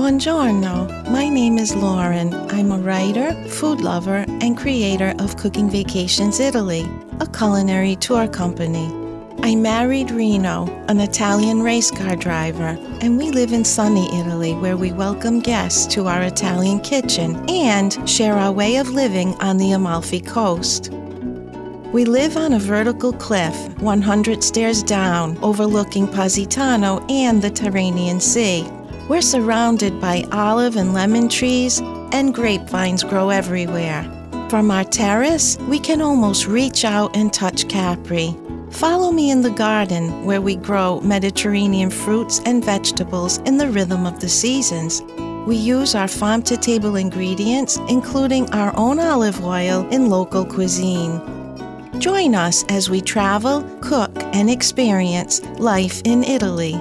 Buongiorno. My name is Lauren. I'm a writer, food lover, and creator of Cooking Vacations Italy, a culinary tour company. I married Reno, an Italian race car driver, and we live in sunny Italy where we welcome guests to our Italian kitchen and share our way of living on the Amalfi Coast. We live on a vertical cliff, 100 stairs down, overlooking Positano and the Tyrrhenian Sea. We're surrounded by olive and lemon trees, and grapevines grow everywhere. From our terrace, we can almost reach out and touch Capri. Follow me in the garden where we grow Mediterranean fruits and vegetables in the rhythm of the seasons. We use our farm to table ingredients, including our own olive oil in local cuisine. Join us as we travel, cook, and experience life in Italy.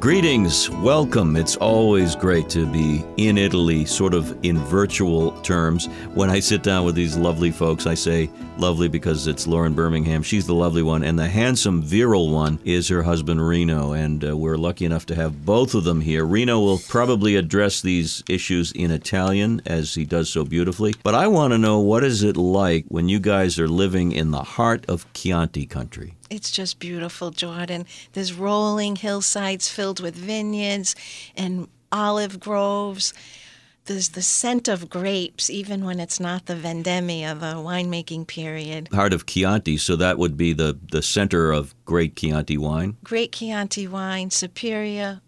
Greetings, welcome. It's always great to be in Italy, sort of in virtual terms. When I sit down with these lovely folks, I say lovely because it's Lauren Birmingham. She's the lovely one, and the handsome, virile one is her husband, Reno. And uh, we're lucky enough to have both of them here. Reno will probably address these issues in Italian, as he does so beautifully. But I want to know what is it like when you guys are living in the heart of Chianti country? It's just beautiful, Jordan. There's rolling hillsides filled with vineyards and olive groves. There's the scent of grapes, even when it's not the vendemmia, the winemaking period. Heart of Chianti, so that would be the, the center of great Chianti wine? Great Chianti wine, superior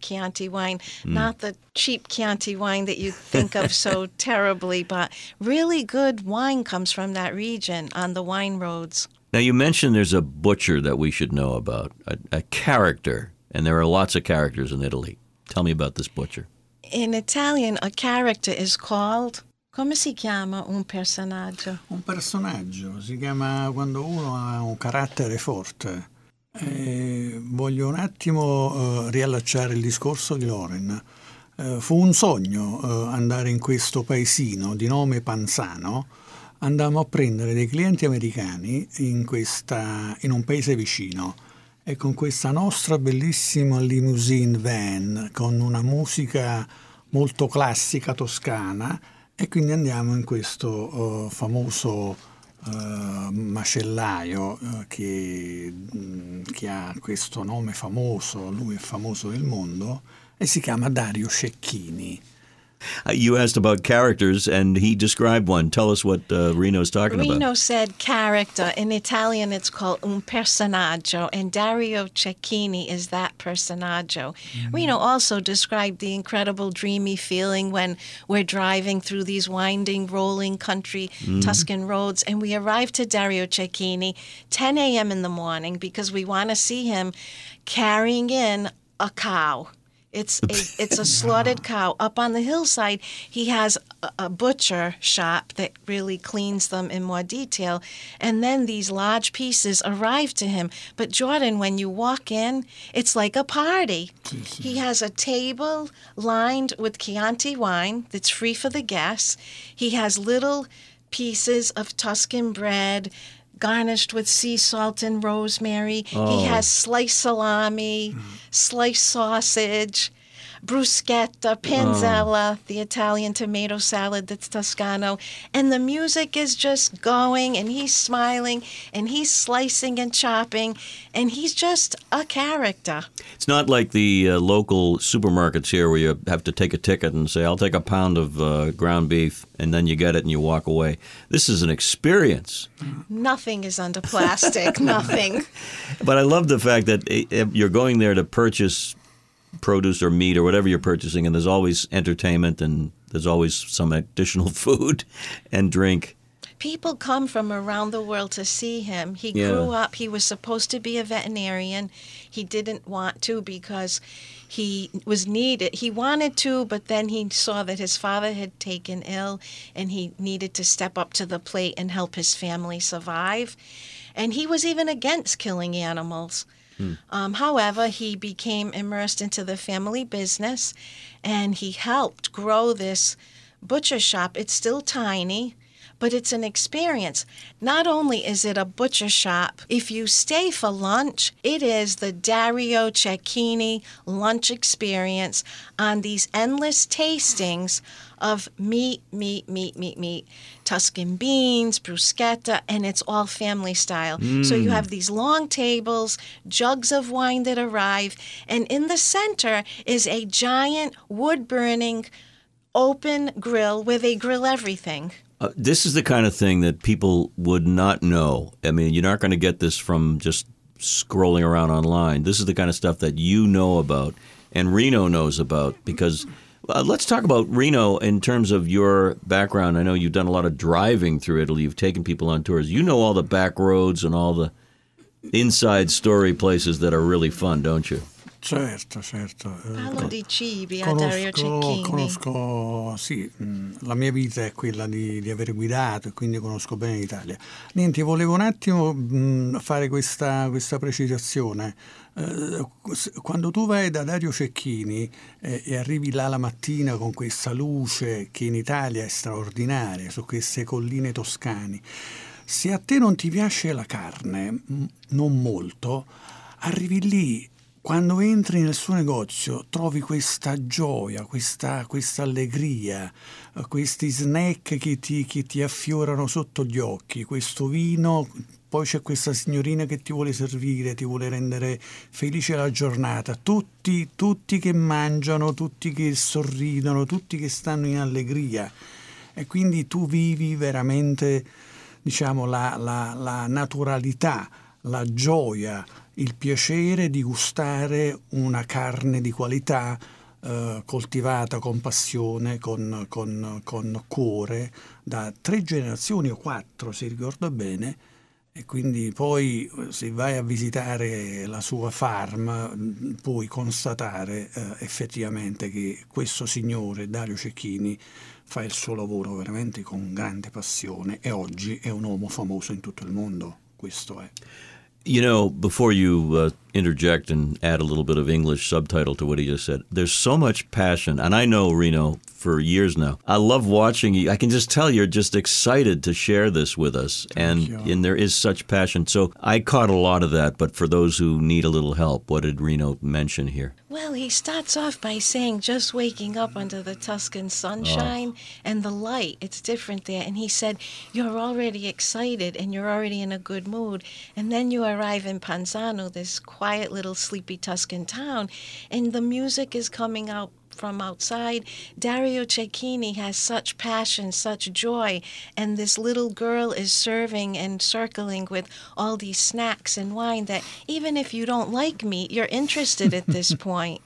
Chianti wine, mm. not the cheap Chianti wine that you think of so terribly, but really good wine comes from that region on the wine roads. Now, you mentioned there's a butcher that we should know about, a, a character, and there are lots of characters in Italy. Tell me about this butcher. In Italian, a character is called Come si chiama un personaggio? Un personaggio si chiama quando uno ha un carattere forte. Eh, voglio un attimo eh, riallacciare il discorso di Lauren. Eh, fu un sogno eh, andare in questo paesino di nome Panzano andammo a prendere dei clienti americani in, questa, in un paese vicino e con questa nostra bellissima limousine van con una musica molto classica toscana e quindi andiamo in questo uh, famoso uh, macellaio uh, che, mm, che, ha questo nome famoso, lui è famoso del mondo e si chiama Dario Cecchini. Uh, you asked about characters, and he described one. Tell us what uh, Reno's talking Reno about. Reno said character. In Italian, it's called un personaggio, and Dario Cecchini is that personaggio. Mm-hmm. Reno also described the incredible dreamy feeling when we're driving through these winding, rolling country mm-hmm. Tuscan roads, and we arrive to Dario Cecchini 10 a.m. in the morning because we want to see him carrying in a cow. It's a, it's a slaughtered cow up on the hillside. He has a, a, butcher shop that really cleans them in more detail, and then these large pieces arrive to him. But Jordan, when you walk in, it's like a party. he has a table lined with Chianti wine that's free for the guests. He has little pieces of Tuscan bread garnished with sea salt and rosemary. Oh. He has sliced salami, sliced sausage, bruschetta, panzella, oh. the Italian tomato salad that's Toscano. And the music is just going, and he's smiling, and he's slicing and chopping, and he's just a character. It's not like the uh, local supermarkets here where you have to take a ticket and say, I'll take a pound of uh, ground beef, and then you get it and you walk away. This is an experience. Nothing is under plastic, nothing. But I love the fact that eh, eh, you're going there to purchase produce or meat or whatever you're purchasing, and there's always entertainment and there's always some additional food and drink. People come from around the world to see him. He yeah. grew up, he was supposed to be a veterinarian. He didn't want to because he was needed. He wanted to, but then he saw that his father had taken ill and he needed to step up to the plate and help his family survive. And he was even against killing animals. Hmm. Um, however, he became immersed into the family business and he helped grow this butcher shop. It's still tiny, but it's an experience. Not only is it a butcher shop, if you stay for lunch, it is the Dario Cecchini lunch experience on these endless tastings of meat, meat, meat, meat, meat, Tuscan beans, bruschetta, and it's all family style. So you mm. have these long tables, jugs of wine that arrive, and in the center is a giant wood burning open grill where they grill everything. Uh, this is the kind of thing that people would not know. I mean, you're not going to get this from just scrolling around online. This is the kind of stuff that you know about and Reno knows about because. Uh, let's talk about Reno in terms of your background. I know you've done a lot of driving through Italy. You've taken people on tours. You know all the back roads and all the inside story places that are really fun, don't you? Certo, certo. Eh, Parlo di cibi a Dario Conosco, Cecchini. conosco, sì, mh, la mia vita è quella di, di aver guidato e quindi conosco bene l'Italia. Niente, volevo un attimo mh, fare questa, questa precisazione. Eh, quando tu vai da Dario Cecchini eh, e arrivi là la mattina con questa luce che in Italia è straordinaria, su queste colline toscane, se a te non ti piace la carne, mh, non molto, arrivi lì quando entri nel suo negozio trovi questa gioia, questa, questa allegria, eh, questi snack che ti, che ti affiorano sotto gli occhi, questo vino, poi c'è questa signorina che ti vuole servire, ti vuole rendere felice la giornata, tutti, tutti che mangiano, tutti che sorridono, tutti che stanno in allegria. E quindi tu vivi veramente diciamo, la, la- la naturalità, la gioia, il piacere di gustare una carne di qualità eh, coltivata con passione, con, con- con cuore, da tre generazioni o quattro, se ricordo bene. E quindi poi eh, se vai a visitare la sua farm mh, puoi constatare eh, effettivamente che questo signore Dario Cecchini fa il suo lavoro veramente con grande passione e oggi è un uomo famoso in tutto il mondo. Questo è. You know, before you uh, interject and add a little bit of English subtitle to what he just said, there's so much passion. And I know Reno for years now. I love watching you. I can just tell you're just excited to share this with us. and and there is such passion. So I caught a lot of that. But for those who need a little help, what did Reno mention here? Well, he starts off by saying just waking up under the Tuscan sunshine ah. and the light, it's different there. And he said, You're already excited and you're already in a good mood. And then you arrive in Panzano, this quiet little sleepy Tuscan town, and the music is coming out from outside. Dario Cecchini has such passion, such joy, and this little girl is serving and circling with all these snacks and wine that even if you don't like meat, you're interested at this point.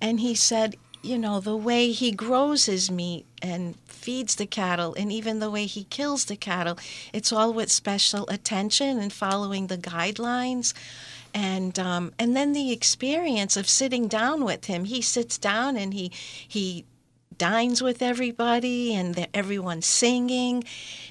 And he said, you know, the way he grows his meat and feeds the cattle, and even the way he kills the cattle, it's all with special attention and following the guidelines. And um, and then the experience of sitting down with him. He sits down and he he dines with everybody and the, everyone's singing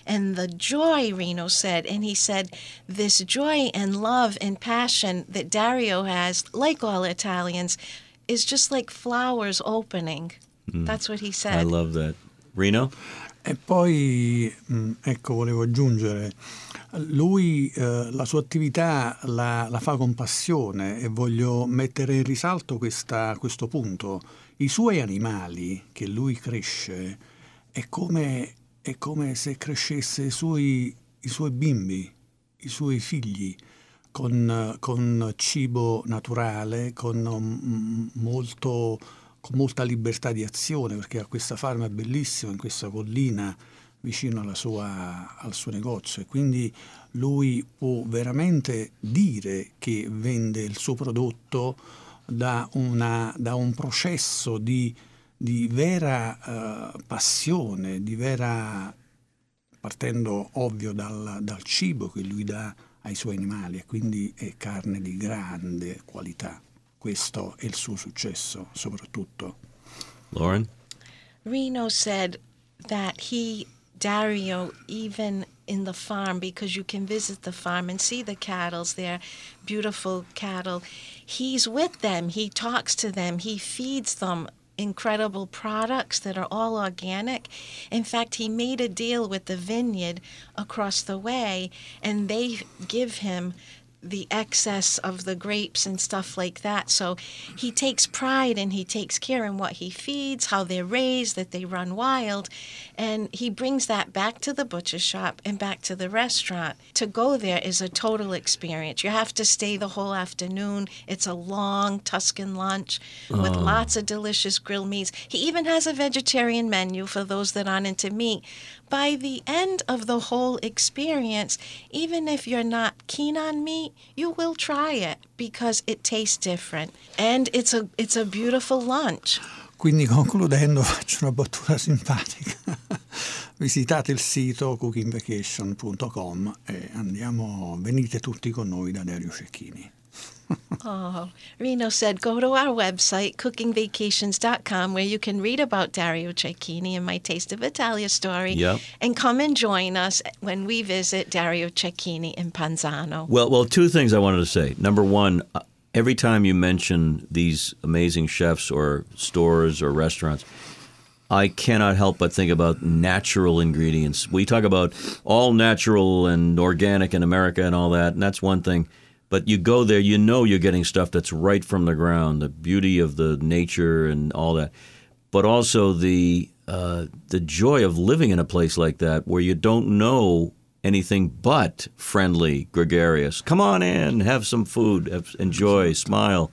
and the joy reno said and he said this joy and love and passion that dario has like all italians is just like flowers opening that's what he said I love that. Reno? E poi, mh, ecco, volevo aggiungere, lui eh, la sua attività la, la fa con passione e voglio mettere in risalto questa- questo punto. I suoi animali che lui cresce è come, è come se crescesse i suoi, i suoi bimbi, i suoi figli, con, con cibo naturale, con mm, molto con molta libertà di azione perché ha questa farma bellissima in questa collina vicino sua- al suo negozio e quindi lui può veramente dire che vende il suo prodotto da, una- da un processo di, di vera eh, passione, di vera partendo ovvio dal, dal cibo che lui dà ai suoi animali e quindi è carne di grande qualità. Questo è il suo successo soprattutto. Lauren? Reno said that he, Dario, even in the farm, because you can visit the farm and see the cattle, they're beautiful cattle, he's with them, he talks to them, he feeds them incredible products that are all organic. In fact, he made a deal with the vineyard across the way, and they give him the excess of the grapes and stuff like that. So he takes pride and he takes care in what he feeds, how they're raised, that they run wild, and he brings that back to the butcher shop and back to the restaurant. To go there is a total experience. You have to stay the whole afternoon. It's a long Tuscan lunch with oh. lots of delicious grilled meats. He even has a vegetarian menu for those that aren't into meat. By the end of the whole experience, even if you're not keen on meat, you will try it because it tastes different and it's a it's a beautiful lunch. Quindi concludendo faccio una battuta simpatica. Visitate il sito cookingvacation.com e andiamo, venite tutti con noi da Dario Cecchini. Oh, Reno said, go to our website, cookingvacations.com, where you can read about Dario Cecchini and my Taste of Italia story, Yep. and come and join us when we visit Dario Cecchini in Panzano. Well, well, two things I wanted to say. Number one, uh, every time you mention these amazing chefs or stores or restaurants, I cannot help but think about natural ingredients. We talk about all natural and organic in America and all that, and that's one thing. But you go there, you know you're getting stuff that's right from the ground, the beauty of the nature and all that. But also the uh, the joy of living in a place like that where you don't know anything but friendly, gregarious. Come on in, have some food, have, enjoy, smile.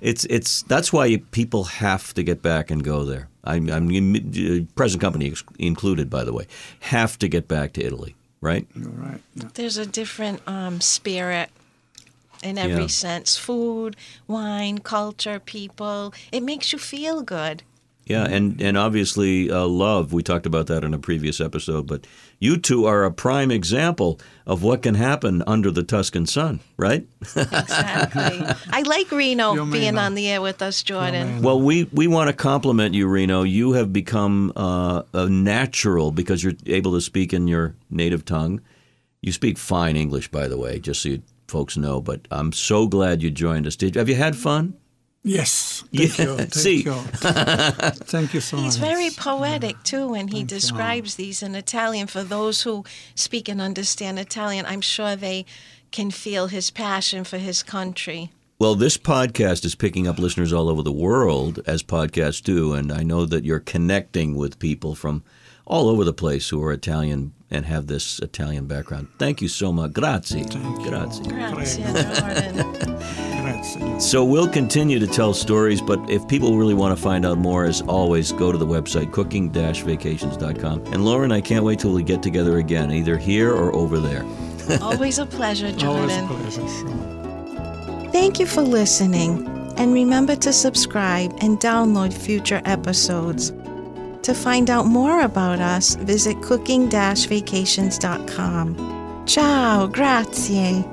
It's it's that's why people have to get back and go there. I'm, I'm uh, present company ex- included, by the way, have to get back to Italy, right? You're right. Yeah. There's a different um, spirit in every Yeah. sense food, wine, culture, people. It makes you feel good. Yeah, and and obviously uh, love. We talked about that in a previous episode, but you two are a prime example of what can happen under the Tuscan sun, right? Exactly. I like Reno Più being on the air with us, Jordan. Well, we, we want to compliment you, Reno. You have become uh, a natural because you're able to speak in your native tongue. You speak fine English, by the way, just so you folks know. But I'm so glad you joined us. Did have you had fun? Yes, thank Yeah, you. Thank see. you. thank you so He's much. very poetic too when he Thank you. describes these in Italian. For those who speak and understand Italian, I'm sure they can feel his passion for his country. Well, this podcast is picking up listeners all over the world, as podcasts do, and I know that you're connecting with people from all over the place who are Italian and have this Italian background. Thank you so much. Grazie. Thank. Grazie. Grazie, Grazie. So we'll continue to tell stories, but if people really want to find out more, as always, go to the website cooking-vacations.com. And Lauren, I can't wait till we get together again, either here or over there. Always a pleasure, Jordan. Always a Jordan. pleasure. Thank you for listening, and remember to subscribe and download future episodes. To find out more about us, visit cooking-vacations.com. Ciao, grazie.